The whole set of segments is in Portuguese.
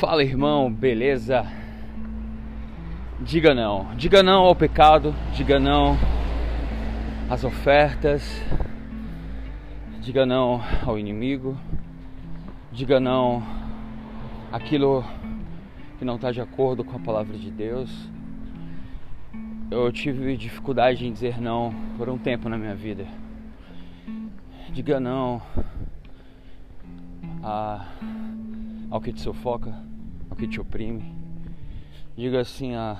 Fala irmão, beleza? Diga não, diga não ao pecado, diga não às ofertas, diga não ao inimigo, diga não aquilo que não está de acordo com a palavra de Deus. Eu tive dificuldade em dizer não por um tempo na minha vida. Diga não a ao que te sufoca, ao que te oprime. Diga assim a,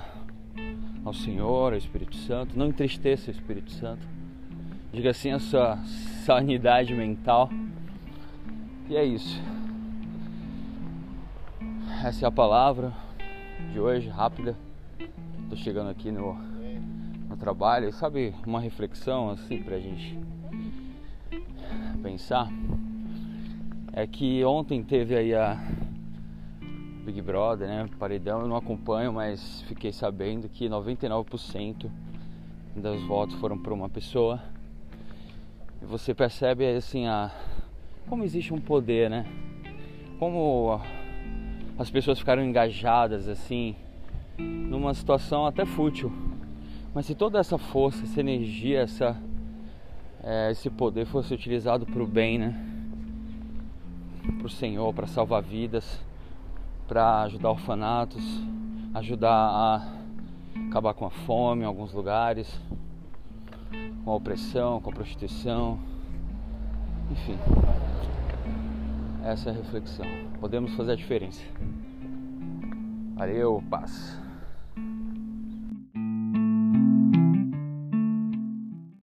ao Senhor, ao Espírito Santo. Não entristeça o Espírito Santo. Diga assim a sua sanidade mental. E é isso. Essa é a palavra de hoje, rápida. Tô chegando aqui no, no trabalho. Sabe, uma reflexão assim pra gente pensar. É que ontem teve aí a Big Brother, né? Paredão eu não acompanho, mas fiquei sabendo que 99% dos votos foram para uma pessoa. E você percebe assim a como existe um poder, né? Como as pessoas ficaram engajadas assim numa situação até fútil. Mas se toda essa força, essa energia, essa é, esse poder fosse utilizado para o bem, né? Para o Senhor, para salvar vidas para ajudar orfanatos, ajudar a acabar com a fome em alguns lugares, com a opressão, com a prostituição, enfim. Essa é a reflexão. Podemos fazer a diferença. Valeu, paz.